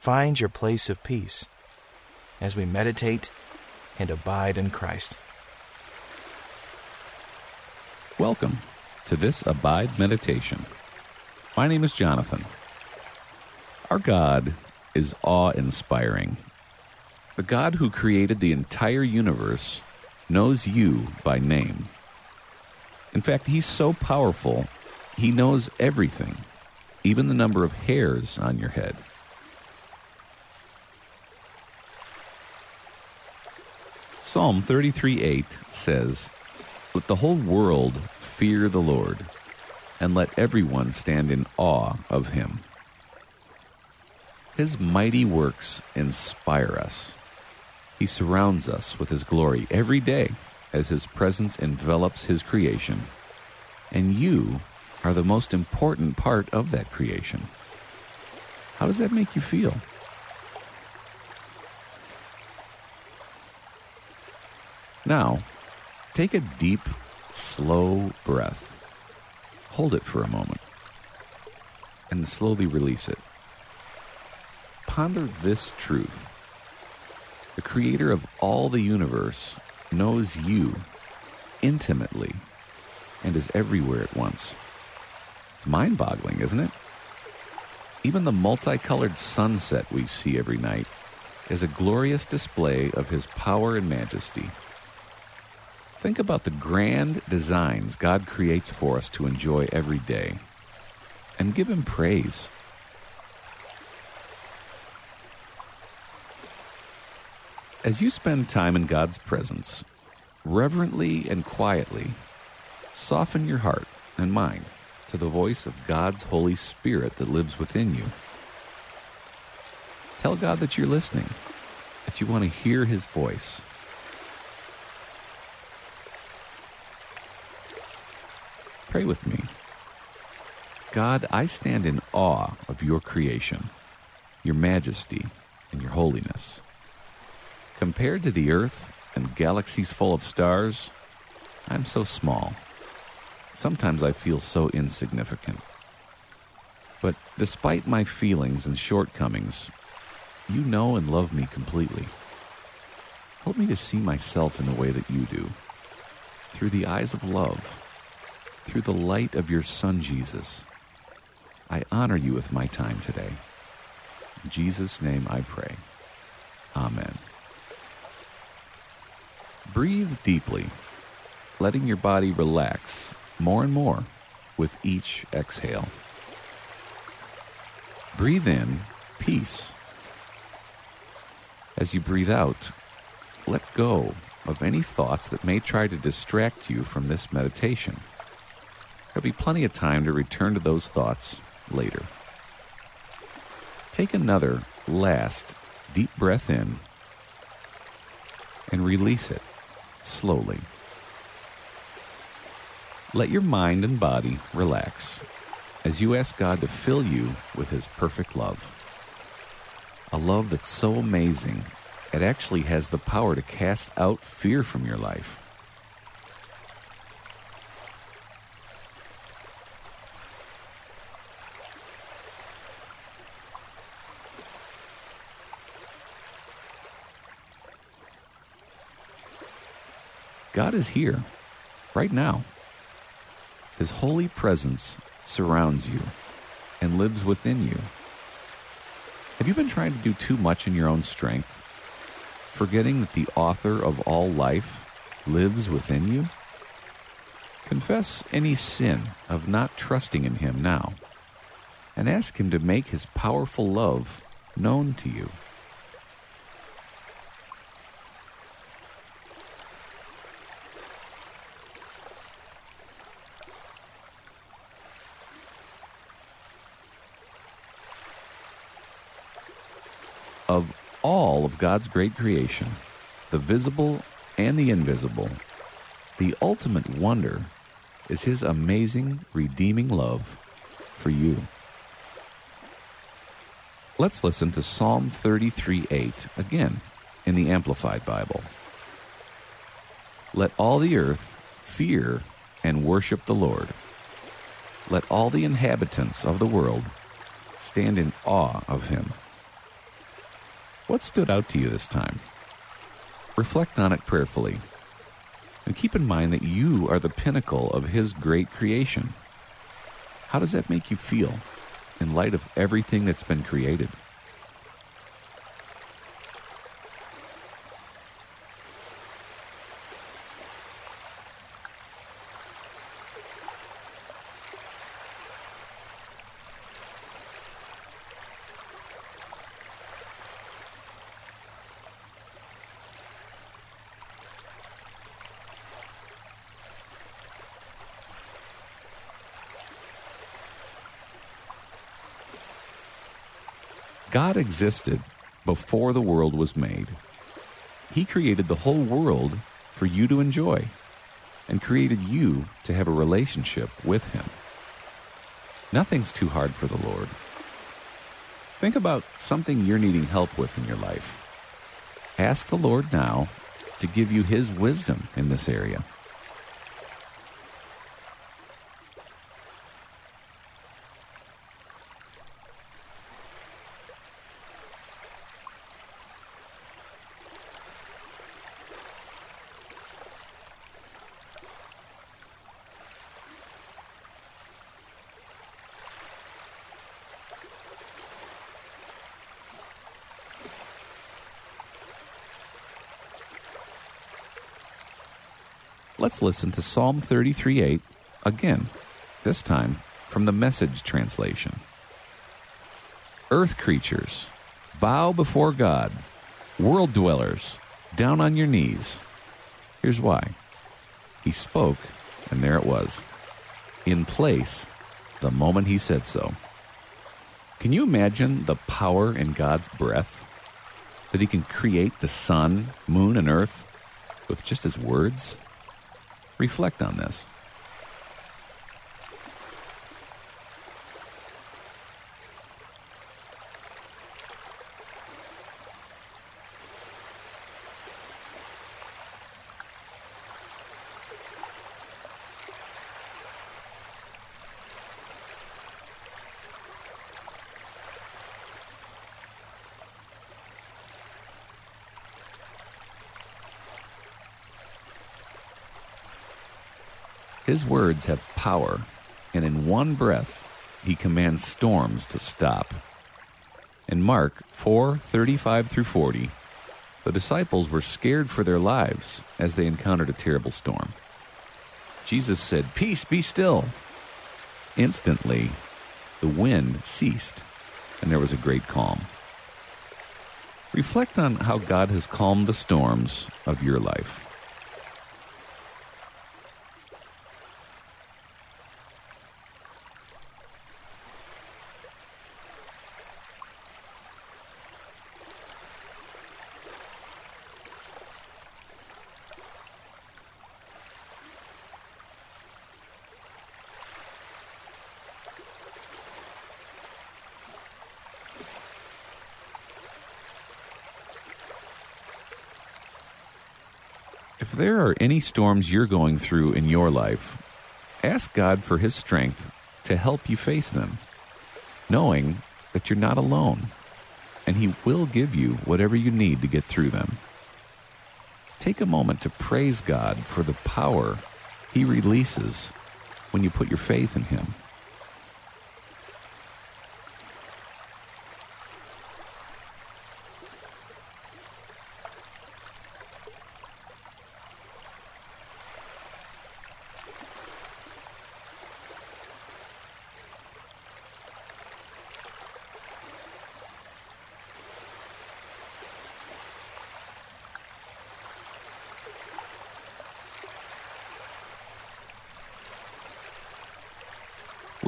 find your place of peace as we meditate and abide in Christ. Welcome to this Abide Meditation. My name is Jonathan. Our God is awe inspiring. The God who created the entire universe knows you by name. In fact, He's so powerful, He knows everything, even the number of hairs on your head. Psalm 33 8 says, Let the whole world fear the Lord, and let everyone stand in awe of him. His mighty works inspire us. He surrounds us with his glory every day as his presence envelops his creation. And you are the most important part of that creation. How does that make you feel? Now, take a deep, slow breath. Hold it for a moment and slowly release it. Ponder this truth. The creator of all the universe knows you intimately and is everywhere at once. It's mind boggling, isn't it? Even the multicolored sunset we see every night is a glorious display of his power and majesty. Think about the grand designs God creates for us to enjoy every day and give Him praise. As you spend time in God's presence, reverently and quietly, soften your heart and mind to the voice of God's Holy Spirit that lives within you. Tell God that you're listening, that you want to hear His voice Pray with me. God, I stand in awe of your creation, your majesty, and your holiness. Compared to the earth and galaxies full of stars, I'm so small. Sometimes I feel so insignificant. But despite my feelings and shortcomings, you know and love me completely. Help me to see myself in the way that you do, through the eyes of love through the light of your Son, Jesus. I honor you with my time today. In Jesus' name I pray. Amen. Breathe deeply, letting your body relax more and more with each exhale. Breathe in peace. As you breathe out, let go of any thoughts that may try to distract you from this meditation. There'll be plenty of time to return to those thoughts later. Take another last deep breath in and release it slowly. Let your mind and body relax as you ask God to fill you with His perfect love. A love that's so amazing, it actually has the power to cast out fear from your life. God is here, right now. His holy presence surrounds you and lives within you. Have you been trying to do too much in your own strength, forgetting that the author of all life lives within you? Confess any sin of not trusting in Him now, and ask Him to make His powerful love known to you. of all of God's great creation, the visible and the invisible, the ultimate wonder is His amazing, redeeming love for you. Let's listen to Psalm 33 8 again in the Amplified Bible. Let all the earth fear and worship the Lord. Let all the inhabitants of the world stand in awe of him. What stood out to you this time? Reflect on it prayerfully. And keep in mind that you are the pinnacle of his great creation. How does that make you feel? in light of everything that's been created. God existed before the world was made. He created the whole world for you to enjoy and created you to have a relationship with Him. Nothing's too hard for the Lord. Think about something you're needing help with in your life. Ask the Lord now to give you His wisdom in this area. Let's listen to Psalm 33 8 again, this time from the Message translation. Earth creatures, bow before God. World dwellers, down on your knees. Here's why He spoke, and there it was. In place, the moment He said so. Can you imagine the power in God's breath? That He can create the sun, moon, and earth with just His words? Reflect on this. His words have power, and in one breath he commands storms to stop. In Mark 4:35 through 40, the disciples were scared for their lives as they encountered a terrible storm. Jesus said, "Peace, be still." Instantly, the wind ceased, and there was a great calm. Reflect on how God has calmed the storms of your life. There are any storms you're going through in your life, ask God for His strength to help you face them, knowing that you're not alone, and He will give you whatever you need to get through them. Take a moment to praise God for the power He releases when you put your faith in Him.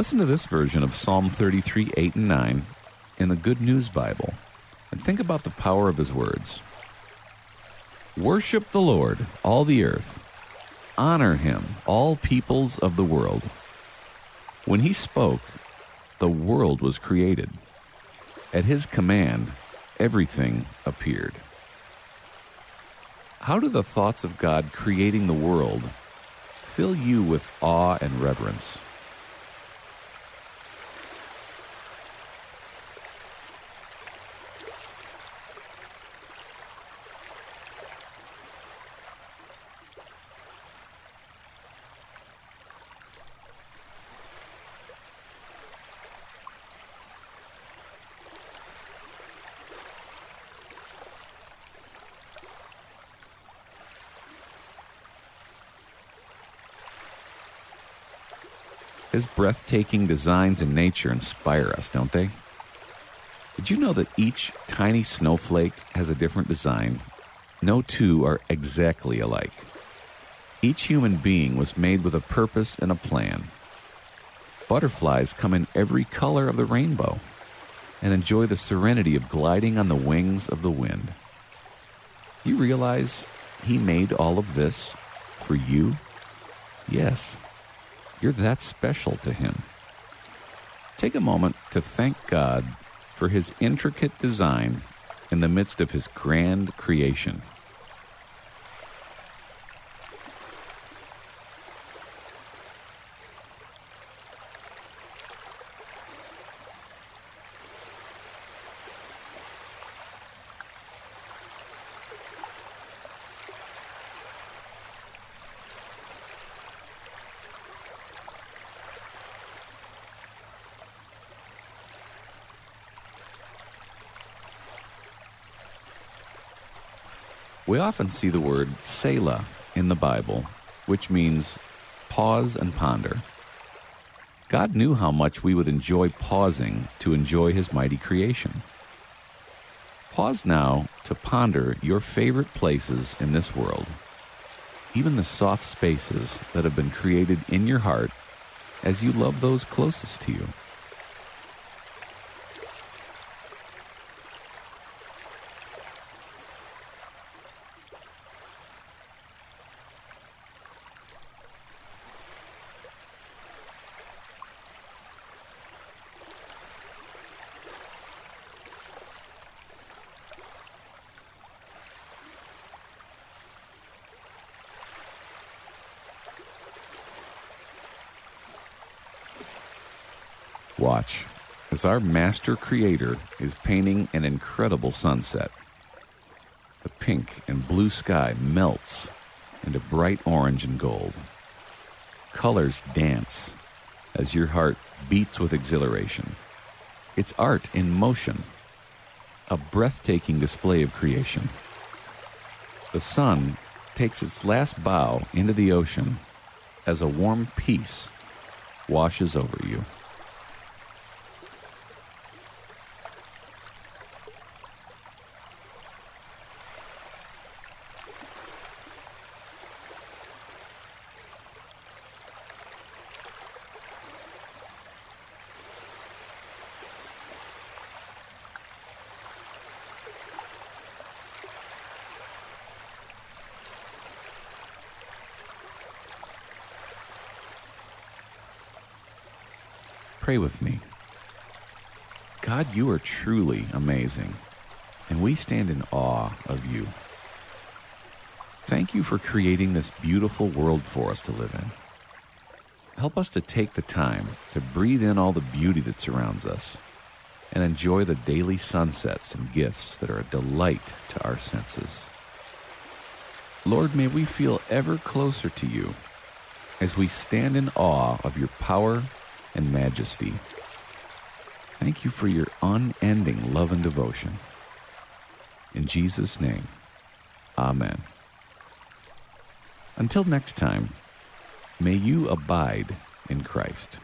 Listen to this version of Psalm 33, 8 and 9 in the Good News Bible. and think about the power of his words. Worship the Lord, all the earth. Honor him, all peoples of the world. When he spoke, the world was created. At his command, everything appeared. How do the thoughts of God creating the world fill you with awe and reverence? His breathtaking designs in nature inspire us, don't they? Did you know that each tiny snowflake has a different design? No two are exactly alike. Each human being was made with a purpose and a plan. Butterflies come in every color of the rainbow and enjoy the serenity of gliding on the wings of the wind. Do you realize He made all of this for you? Yes. You're that special to Him. Take a moment to thank God for His intricate design in the midst of His grand creation. We often see the word Selah in the Bible, which means pause and ponder. God knew how much we would enjoy pausing to enjoy His mighty creation. Pause now to ponder your favorite places in this world, even the soft spaces that have been created in your heart as you love those closest to you. Watch as our master creator is painting an incredible sunset. The pink and blue sky melts into bright orange and gold. Colors dance as your heart beats with exhilaration. It's art in motion, a breathtaking display of creation. The sun takes its last bow into the ocean as a warm peace washes over you. Pray with me. God, you are truly amazing, and we stand in awe of you. Thank you for creating this beautiful world for us to live in. Help us to take the time to breathe in all the beauty that surrounds us and enjoy the daily sunsets and gifts that are a delight to our senses. Lord, may we feel ever closer to you as we stand in awe of your power and majesty. Thank you for your unending love and devotion. In Jesus' name, Amen. Until next time, may you abide in Christ.